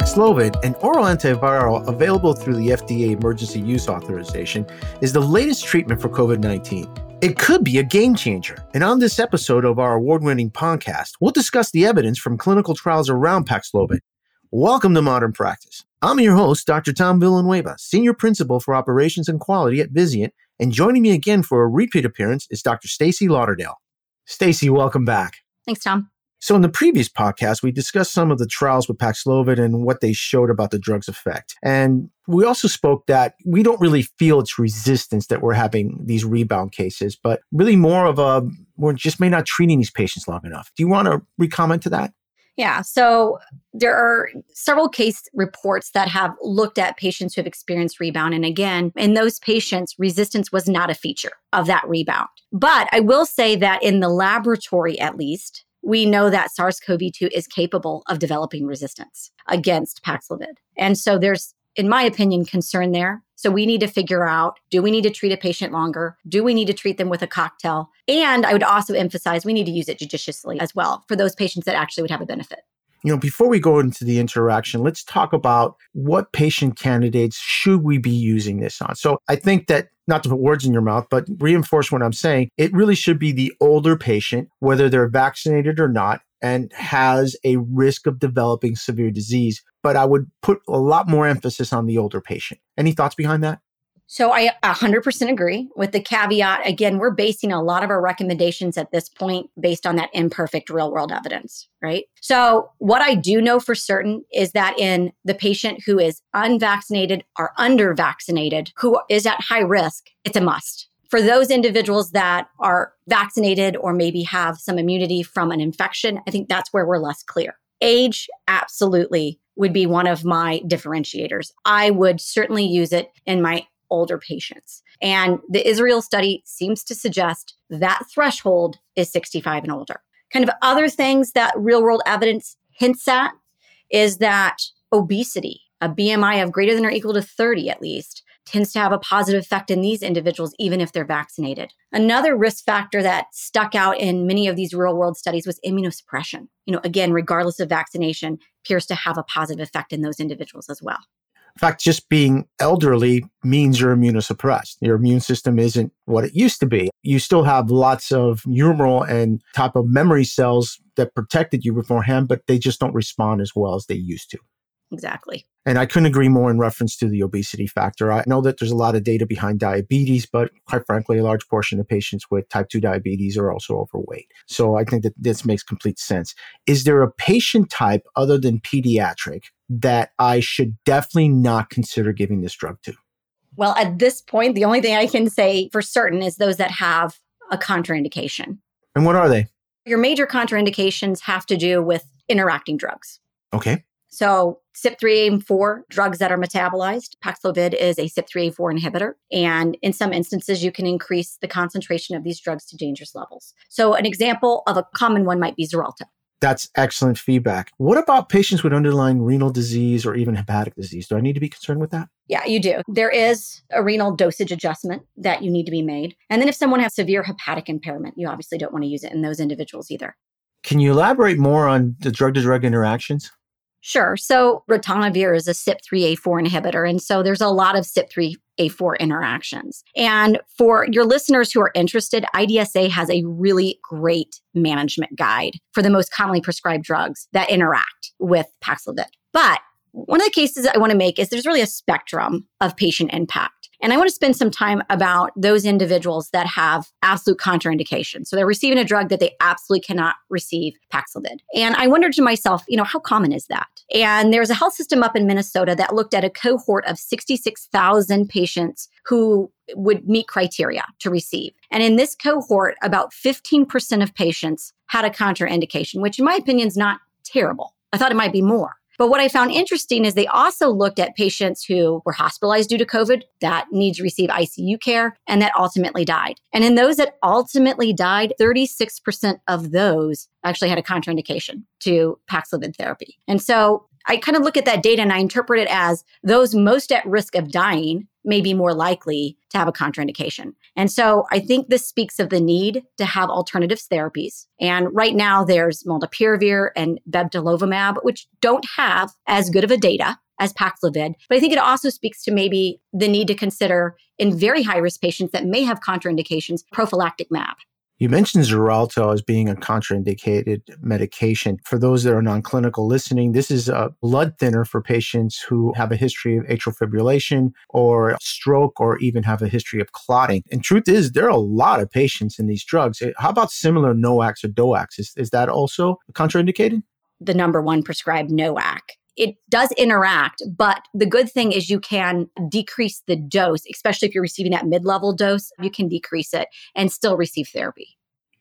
Paxlovid, an oral antiviral available through the FDA emergency use authorization, is the latest treatment for COVID 19. It could be a game changer. And on this episode of our award winning podcast, we'll discuss the evidence from clinical trials around Paxlovid. Welcome to Modern Practice. I'm your host, Dr. Tom Villanueva, Senior Principal for Operations and Quality at Vizient, and joining me again for a repeat appearance is Dr. Stacy Lauderdale. Stacy, welcome back. Thanks, Tom. So, in the previous podcast, we discussed some of the trials with Paxlovid and what they showed about the drug's effect. And we also spoke that we don't really feel it's resistance that we're having these rebound cases, but really more of a, we're just may not treating these patients long enough. Do you want to recomment to that? Yeah. So there are several case reports that have looked at patients who have experienced rebound. And again, in those patients, resistance was not a feature of that rebound. But I will say that in the laboratory, at least, we know that SARS CoV 2 is capable of developing resistance against Paxlovid. And so there's, in my opinion, concern there. So we need to figure out do we need to treat a patient longer? Do we need to treat them with a cocktail? And I would also emphasize we need to use it judiciously as well for those patients that actually would have a benefit. You know, before we go into the interaction, let's talk about what patient candidates should we be using this on. So I think that not to put words in your mouth, but reinforce what I'm saying. It really should be the older patient, whether they're vaccinated or not, and has a risk of developing severe disease. But I would put a lot more emphasis on the older patient. Any thoughts behind that? So I 100% agree with the caveat. Again, we're basing a lot of our recommendations at this point based on that imperfect real world evidence, right? So what I do know for certain is that in the patient who is unvaccinated or under vaccinated, who is at high risk, it's a must. For those individuals that are vaccinated or maybe have some immunity from an infection, I think that's where we're less clear. Age, absolutely would be one of my differentiators. I would certainly use it in my older patients. And the Israel study seems to suggest that threshold is 65 and older. Kind of other things that real world evidence hints at is that obesity, a BMI of greater than or equal to 30 at least, tends to have a positive effect in these individuals, even if they're vaccinated. Another risk factor that stuck out in many of these real world studies was immunosuppression. You know, again, regardless of vaccination, appears to have a positive effect in those individuals as well. In fact, just being elderly means you're immunosuppressed. Your immune system isn't what it used to be. You still have lots of humoral and type of memory cells that protected you beforehand, but they just don't respond as well as they used to. Exactly. And I couldn't agree more in reference to the obesity factor. I know that there's a lot of data behind diabetes, but quite frankly, a large portion of patients with type 2 diabetes are also overweight. So I think that this makes complete sense. Is there a patient type other than pediatric that I should definitely not consider giving this drug to? Well, at this point, the only thing I can say for certain is those that have a contraindication. And what are they? Your major contraindications have to do with interacting drugs. Okay. So, CYP3A4 drugs that are metabolized, Paxlovid is a CYP3A4 inhibitor. And in some instances, you can increase the concentration of these drugs to dangerous levels. So, an example of a common one might be Xarelto. That's excellent feedback. What about patients with underlying renal disease or even hepatic disease? Do I need to be concerned with that? Yeah, you do. There is a renal dosage adjustment that you need to be made. And then if someone has severe hepatic impairment, you obviously don't want to use it in those individuals either. Can you elaborate more on the drug to drug interactions? Sure. So ritonavir is a CYP3A4 inhibitor. And so there's a lot of CYP3A4 interactions. And for your listeners who are interested, IDSA has a really great management guide for the most commonly prescribed drugs that interact with Paxlovid. But one of the cases I want to make is there's really a spectrum of patient impact. And I want to spend some time about those individuals that have absolute contraindications. So they're receiving a drug that they absolutely cannot receive Paxlovid. And I wondered to myself, you know, how common is that? And there's a health system up in Minnesota that looked at a cohort of 66,000 patients who would meet criteria to receive. And in this cohort, about 15% of patients had a contraindication, which in my opinion is not terrible. I thought it might be more. But what I found interesting is they also looked at patients who were hospitalized due to COVID that need to receive ICU care and that ultimately died. And in those that ultimately died, 36% of those actually had a contraindication to Paxlovid therapy. And so I kind of look at that data and I interpret it as those most at risk of dying may be more likely to have a contraindication. And so I think this speaks of the need to have alternatives therapies. And right now there's molnupiravir and bebtelovimab, which don't have as good of a data as Paxlovid. But I think it also speaks to maybe the need to consider in very high risk patients that may have contraindications prophylactic MAB. You mentioned Xarelto as being a contraindicated medication. For those that are non clinical listening, this is a blood thinner for patients who have a history of atrial fibrillation or stroke or even have a history of clotting. And truth is, there are a lot of patients in these drugs. Eh, how about similar NOACs or DOACs? Is, is that also contraindicated? The number one prescribed NOAC it does interact, but the good thing is you can decrease the dose, especially if you're receiving that mid level dose, you can decrease it and still receive therapy.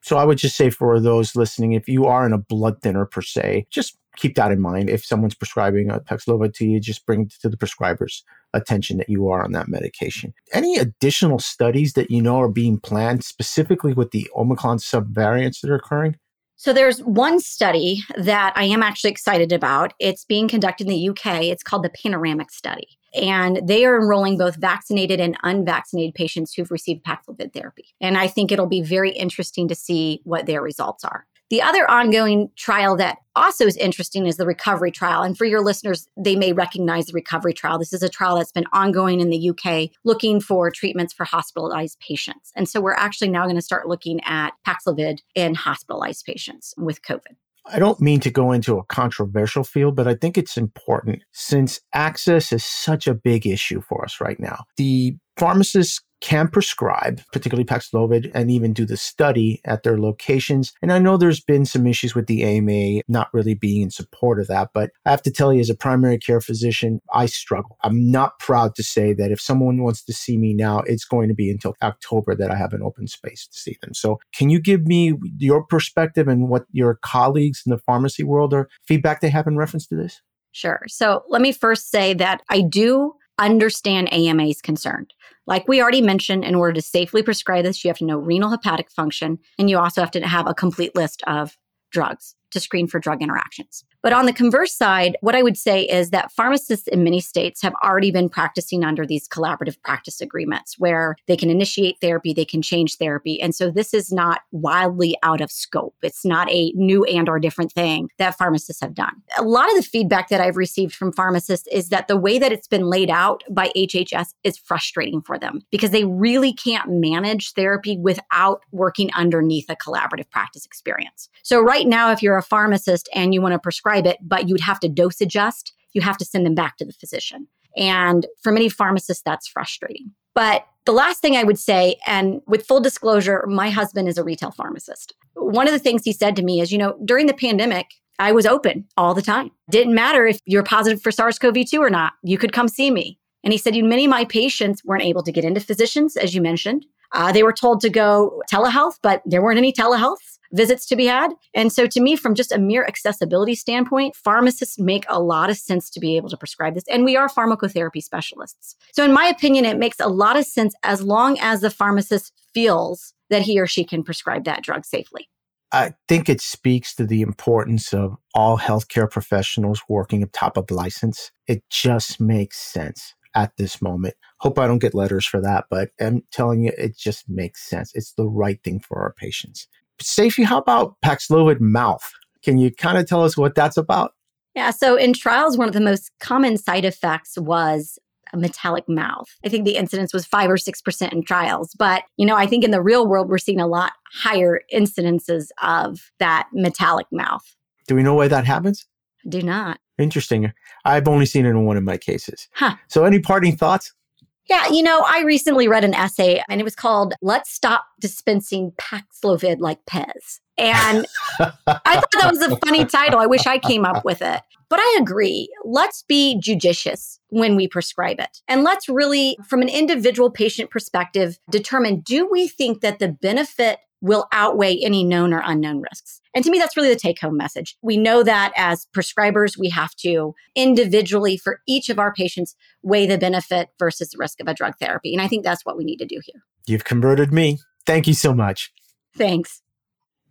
So I would just say for those listening, if you are in a blood thinner per se, just keep that in mind. If someone's prescribing a Paxlovid to you, just bring to the prescriber's attention that you are on that medication. Any additional studies that you know are being planned specifically with the Omicron subvariants that are occurring? So there's one study that I am actually excited about. It's being conducted in the UK. It's called the Panoramic Study. And they are enrolling both vaccinated and unvaccinated patients who've received Paxlovid therapy. And I think it'll be very interesting to see what their results are. The other ongoing trial that also is interesting is the recovery trial. And for your listeners, they may recognize the recovery trial. This is a trial that's been ongoing in the UK looking for treatments for hospitalized patients. And so we're actually now going to start looking at Paxlovid in hospitalized patients with COVID. I don't mean to go into a controversial field, but I think it's important since access is such a big issue for us right now. The pharmacists can prescribe, particularly Paxlovid, and even do the study at their locations. And I know there's been some issues with the AMA not really being in support of that, but I have to tell you, as a primary care physician, I struggle. I'm not proud to say that if someone wants to see me now, it's going to be until October that I have an open space to see them. So, can you give me your perspective and what your colleagues in the pharmacy world are feedback they have in reference to this? Sure. So, let me first say that I do understand AMA's concerned. Like we already mentioned, in order to safely prescribe this, you have to know renal hepatic function, and you also have to have a complete list of drugs to screen for drug interactions. But on the converse side, what I would say is that pharmacists in many states have already been practicing under these collaborative practice agreements where they can initiate therapy, they can change therapy. And so this is not wildly out of scope. It's not a new and or different thing that pharmacists have done. A lot of the feedback that I've received from pharmacists is that the way that it's been laid out by HHS is frustrating for them because they really can't manage therapy without working underneath a collaborative practice experience. So right now if you're a pharmacist and you want to prescribe it, but you'd have to dose adjust. You have to send them back to the physician. And for many pharmacists, that's frustrating. But the last thing I would say, and with full disclosure, my husband is a retail pharmacist. One of the things he said to me is, you know, during the pandemic, I was open all the time. Didn't matter if you're positive for SARS CoV 2 or not, you could come see me. And he said, you, many of my patients weren't able to get into physicians, as you mentioned. Uh, they were told to go telehealth, but there weren't any telehealths visits to be had. And so, to me, from just a mere accessibility standpoint, pharmacists make a lot of sense to be able to prescribe this. And we are pharmacotherapy specialists. So, in my opinion, it makes a lot of sense as long as the pharmacist feels that he or she can prescribe that drug safely. I think it speaks to the importance of all healthcare professionals working top of license. It just makes sense at this moment. Hope I don't get letters for that, but I'm telling you, it just makes sense. It's the right thing for our patients. Seifi, how about Paxlovid mouth? Can you kind of tell us what that's about? Yeah, so in trials, one of the most common side effects was a metallic mouth. I think the incidence was five or 6% in trials. But, you know, I think in the real world, we're seeing a lot higher incidences of that metallic mouth. Do we know why that happens? Do not. Interesting. I've only seen it in one of my cases. Huh. So, any parting thoughts? Yeah, you know, I recently read an essay and it was called Let's Stop Dispensing Paxlovid Like Pez. And I thought that was a funny title. I wish I came up with it. But I agree. Let's be judicious when we prescribe it. And let's really, from an individual patient perspective, determine do we think that the benefit will outweigh any known or unknown risks. And to me, that's really the take home message. We know that as prescribers, we have to individually, for each of our patients, weigh the benefit versus the risk of a drug therapy. And I think that's what we need to do here. You've converted me. Thank you so much. Thanks.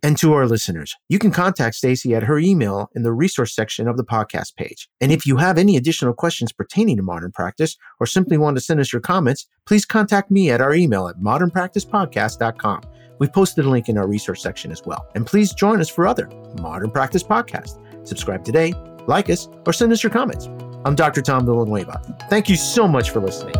And to our listeners, you can contact Stacy at her email in the resource section of the podcast page. And if you have any additional questions pertaining to modern practice or simply want to send us your comments, please contact me at our email at modernpracticepodcast.com. We've posted a link in our resource section as well. And please join us for other Modern Practice podcasts. Subscribe today, like us, or send us your comments. I'm Dr. Tom Villanueva. Thank you so much for listening.